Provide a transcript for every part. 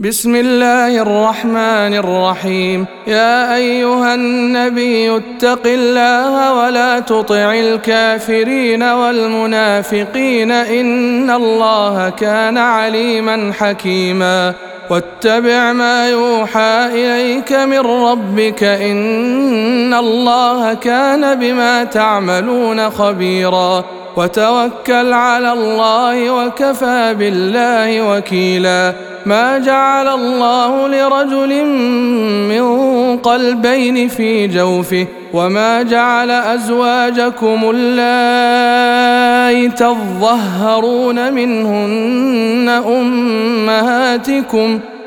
بسم الله الرحمن الرحيم. يا أيها النبي اتق الله ولا تطع الكافرين والمنافقين إن الله كان عليما حكيما. واتبع ما يوحى إليك من ربك إن الله كان بما تعملون خبيرا. وتوكل على الله وكفى بالله وكيلا. ما جعل الله لرجل من قلبين في جوفه وما جعل أزواجكم اللائي تظهرون منهن أمهاتكم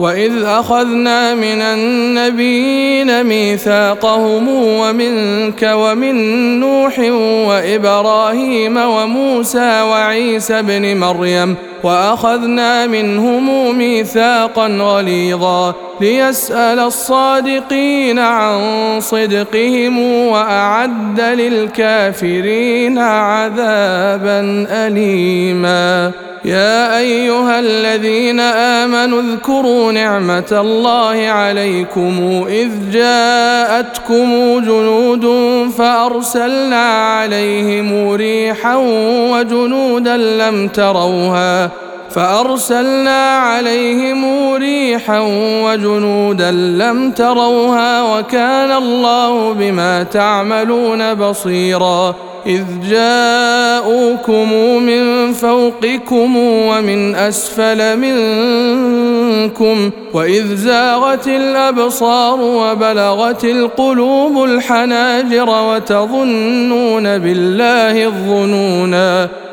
واذ اخذنا من النبيين ميثاقهم ومنك ومن نوح وابراهيم وموسى وعيسى ابن مريم وأخذنا منهم ميثاقا غليظا ليسأل الصادقين عن صدقهم وأعد للكافرين عذابا أليما. يا أيها الذين آمنوا اذكروا نعمة الله عليكم إذ جاءتكم جنود فأرسلنا عليهم ريحا وجنودا لم تروها فأرسلنا عليهم ريحا وجنودا لم تروها وكان الله بما تعملون بصيرا إذ جاءوكم من فوقكم ومن أسفل منكم وإذ زاغت الأبصار وبلغت القلوب الحناجر وتظنون بالله الظنونا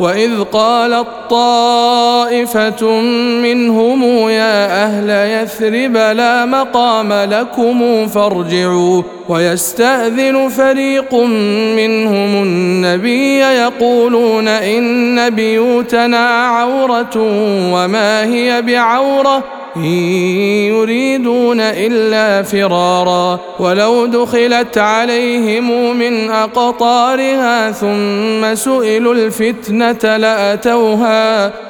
واذ قالت طائفه منهم يا أهل يثرب لا مقام لكم فارجعوا ويستاذن فريق منهم النبي يقولون ان بيوتنا عوره وما هي بعوره إن يريدون إلا فرارا ولو دخلت عليهم من أقطارها ثم سئلوا الفتنة لأتوها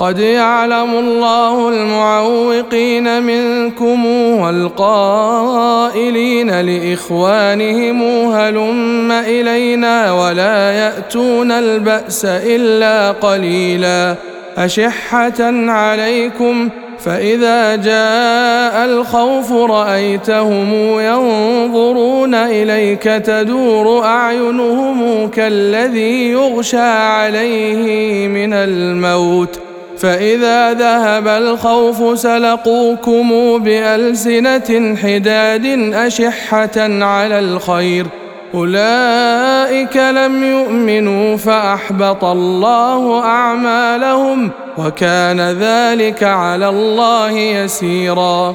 قد يعلم الله المعوقين منكم والقائلين لاخوانهم هلم الينا ولا ياتون الباس الا قليلا اشحه عليكم فاذا جاء الخوف رايتهم ينظرون اليك تدور اعينهم كالذي يغشى عليه من الموت فإذا ذهب الخوف سلقوكم بألسنة حداد أشحة على الخير. أولئك لم يؤمنوا فأحبط الله أعمالهم وكان ذلك على الله يسيرا.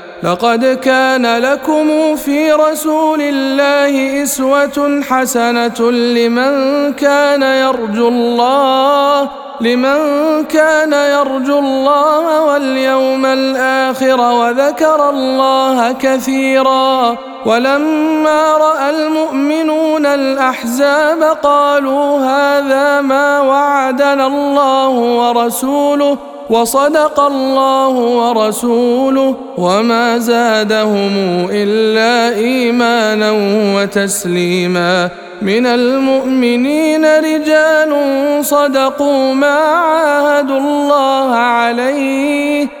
لقد كان لكم في رسول الله إسوة حسنة لمن كان يرجو الله لمن كان يرجو الله واليوم الآخر وذكر الله كثيرا. ولما رأى المؤمنون الأحزاب قالوا هذا ما وعدنا الله ورسوله وصدق الله ورسوله وما زادهم إلا إيمانا وتسليما من المؤمنين رجال صدقوا ما عاهدوا الله عليه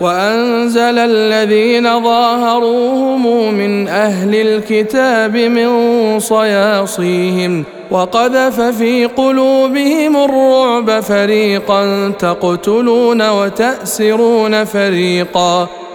وأنزل الذين ظاهروهم من أهل الكتاب من صياصيهم وقذف في قلوبهم الرعب فريقا تقتلون وتأسرون فريقا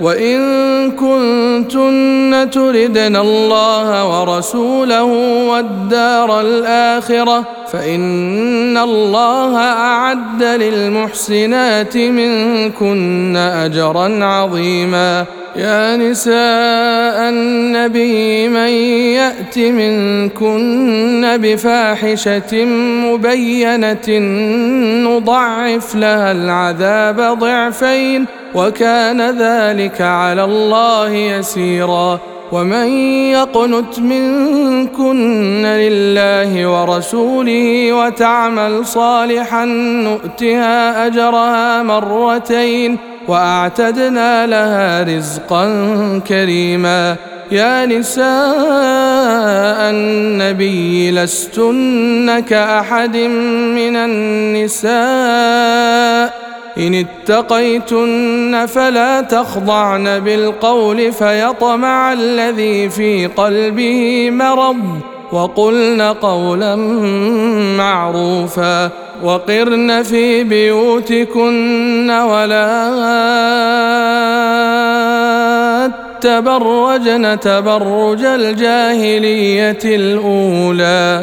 وإن كنتن تردن الله ورسوله والدار الآخرة فإن الله أعد للمحسنات منكن أجرا عظيما. يا نساء النبي من يأت منكن بفاحشة مبينة نضعف لها العذاب ضعفين وكان ذلك على الله يسيرا. ومن يقنت منكن لله ورسوله وتعمل صالحا نؤتها أجرها مرتين وأعتدنا لها رزقا كريما. يا نساء النبي لستن كأحد من النساء. إن اتقيتن فلا تخضعن بالقول فيطمع الذي في قلبه مرض وقلن قولا معروفا وقرن في بيوتكن ولا تبرجن تبرج الجاهلية الأولى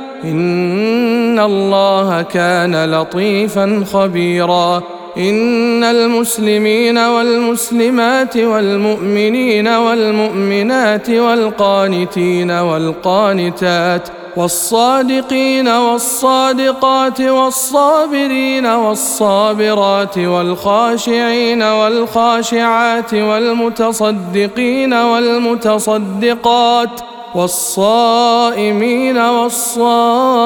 إن الله كان لطيفا خبيرا. إن المسلمين والمسلمات والمؤمنين والمؤمنات والقانتين والقانتات والصادقين والصادقات والصابرين والصابرات والخاشعين والخاشعات والمتصدقين والمتصدقات والصائمين والصائمات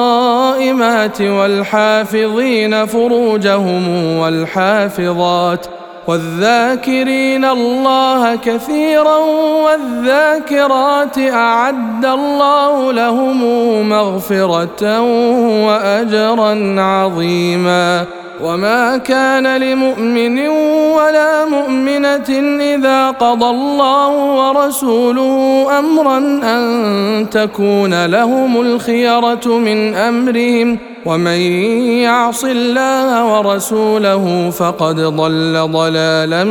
والحافظين فروجهم والحافظات والذاكرين الله كثيرا والذاكرات أعد الله لهم مغفرة واجرا عظيما وما كان لمؤمن ولا مؤمنة إذا قضى الله ورسوله أمرا أن تكون لهم الخيرة من أمرهم ومن يعص الله ورسوله فقد ضل ضلالا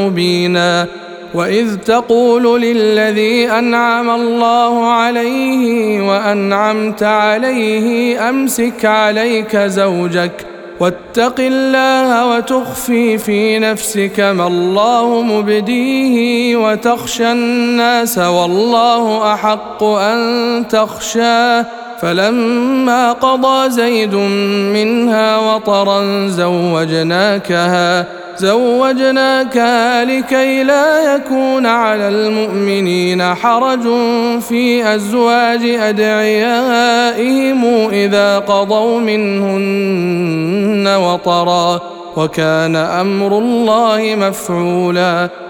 مبينا وإذ تقول للذي أنعم الله عليه وأنعمت عليه أمسك عليك زوجك واتق الله وتخفي في نفسك ما الله مبديه وتخشى الناس والله أحق أن تخشاه فلما قضى زيد منها وطرا زوجناكها زوجناكها لكي لا يكون على المؤمنين حرج في أزواج أدعيائهم إذا قضوا منهن وطرا وكان أمر الله مفعولا.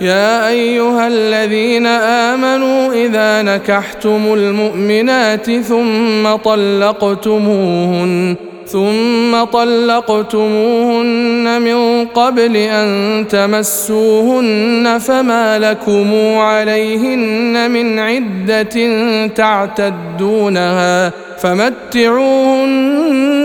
يا أيها الذين آمنوا إذا نكحتم المؤمنات ثم طلقتموهن ثم طلقتموهن من قبل أن تمسوهن فما لكم عليهن من عدة تعتدونها فمتعوهن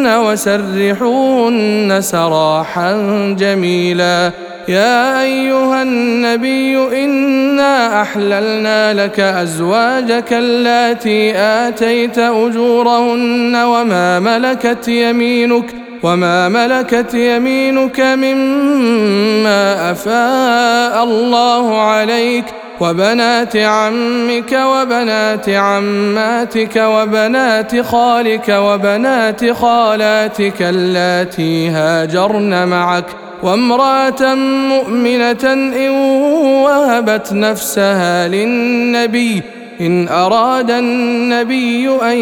وسرحوهن سراحا جميلا. يا أيها النبي إنا أحللنا لك أزواجك اللاتي آتيت أجورهن وما ملكت يمينك وما ملكت يمينك مما أفاء الله عليك وبنات عمك وبنات عماتك وبنات خالك وبنات خالاتك اللاتي هاجرن معك وامرأة مؤمنة إن وهبت نفسها للنبي إن أراد النبي أن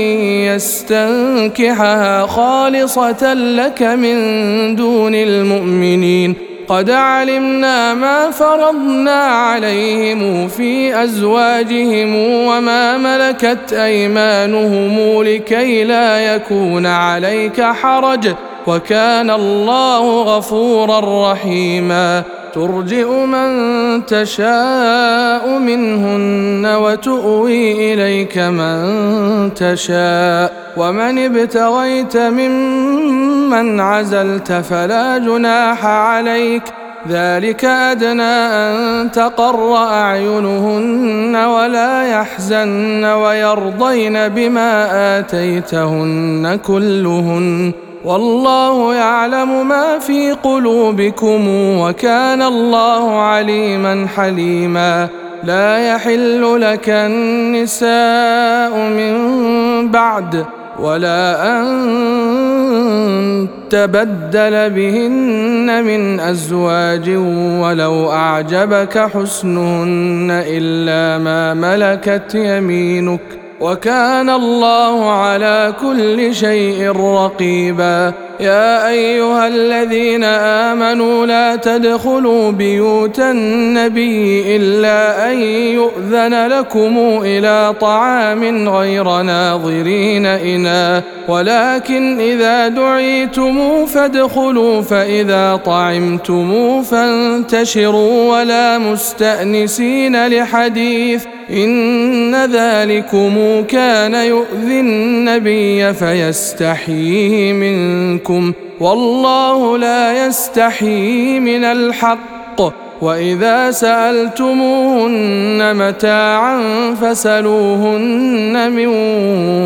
يستنكحها خالصة لك من دون المؤمنين. قد علمنا ما فرضنا عليهم في أزواجهم وما ملكت أيمانهم لكي لا يكون عليك حرج. وكان الله غفورا رحيما. ترجئ من تشاء منهن وتؤوي إليك من تشاء. ومن ابتغيت ممن عزلت فلا جناح عليك. ذلك أدنى أن تقر أعينهن ولا يحزن ويرضين بما آتيتهن كلهن. والله يعلم ما في قلوبكم وكان الله عليما حليما. لا يحل لك النساء من بعد ولا أن تبدل بهن من أزواج ولو أعجبك حسنهن إلا ما ملكت يمينك. وكان الله على كل شيء رقيبا. يا أيها الذين آمنوا لا تدخلوا بيوت النبي إلا أن يؤذن لكم إلى طعام غير ناظرين أنا ولكن إذا دعيتم فادخلوا فإذا طعمتم فانتشروا ولا مستأنسين لحديث. إن ذلكم كان يؤذي النبي فيستحيي منكم. والله لا يستحيي من الحق. وإذا سألتموهن متاعا فسلوهن من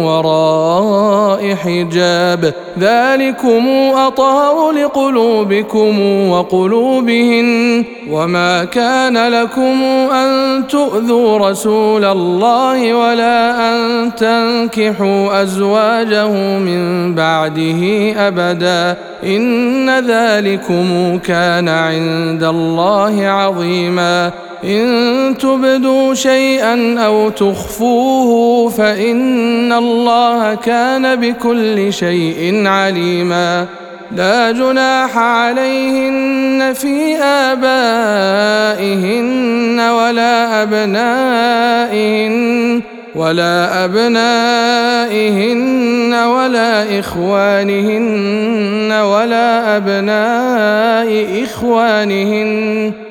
وراء حجاب. ذلكم أطهر لقلوبكم وقلوبهن. وما كان لكم أن تؤذوا رسول الله ولا أن تنكحوا أزواجه من بعده أبدا. إن ذلكم كان عند الله عظيما. إن تبدوا شيئا أو تخفوه فإن الله كان بكل شيء عليما. لا جناح عليهن في آبائهن ولا أبنائهن ولا أبنائهن ولا إخوانهن ولا أبناء إخوانهن.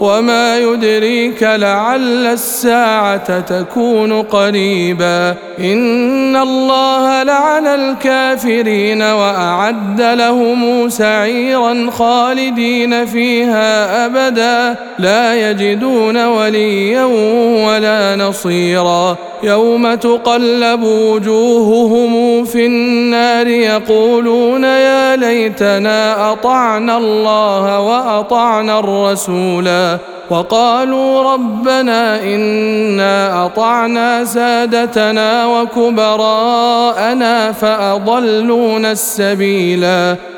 وما يدريك لعل الساعة تكون قريبا. إن الله لعن الكافرين وأعد لهم سعيرا خالدين فيها أبدا. لا يجدون وليا ولا نصيرا. يوم تقلب وجوههم في النار يقولون يا ليتنا أطعنا الله وأطعنا الرسولا. وقالوا ربنا إنا أطعنا سادتنا وكبراءنا فأضلونا السبيلا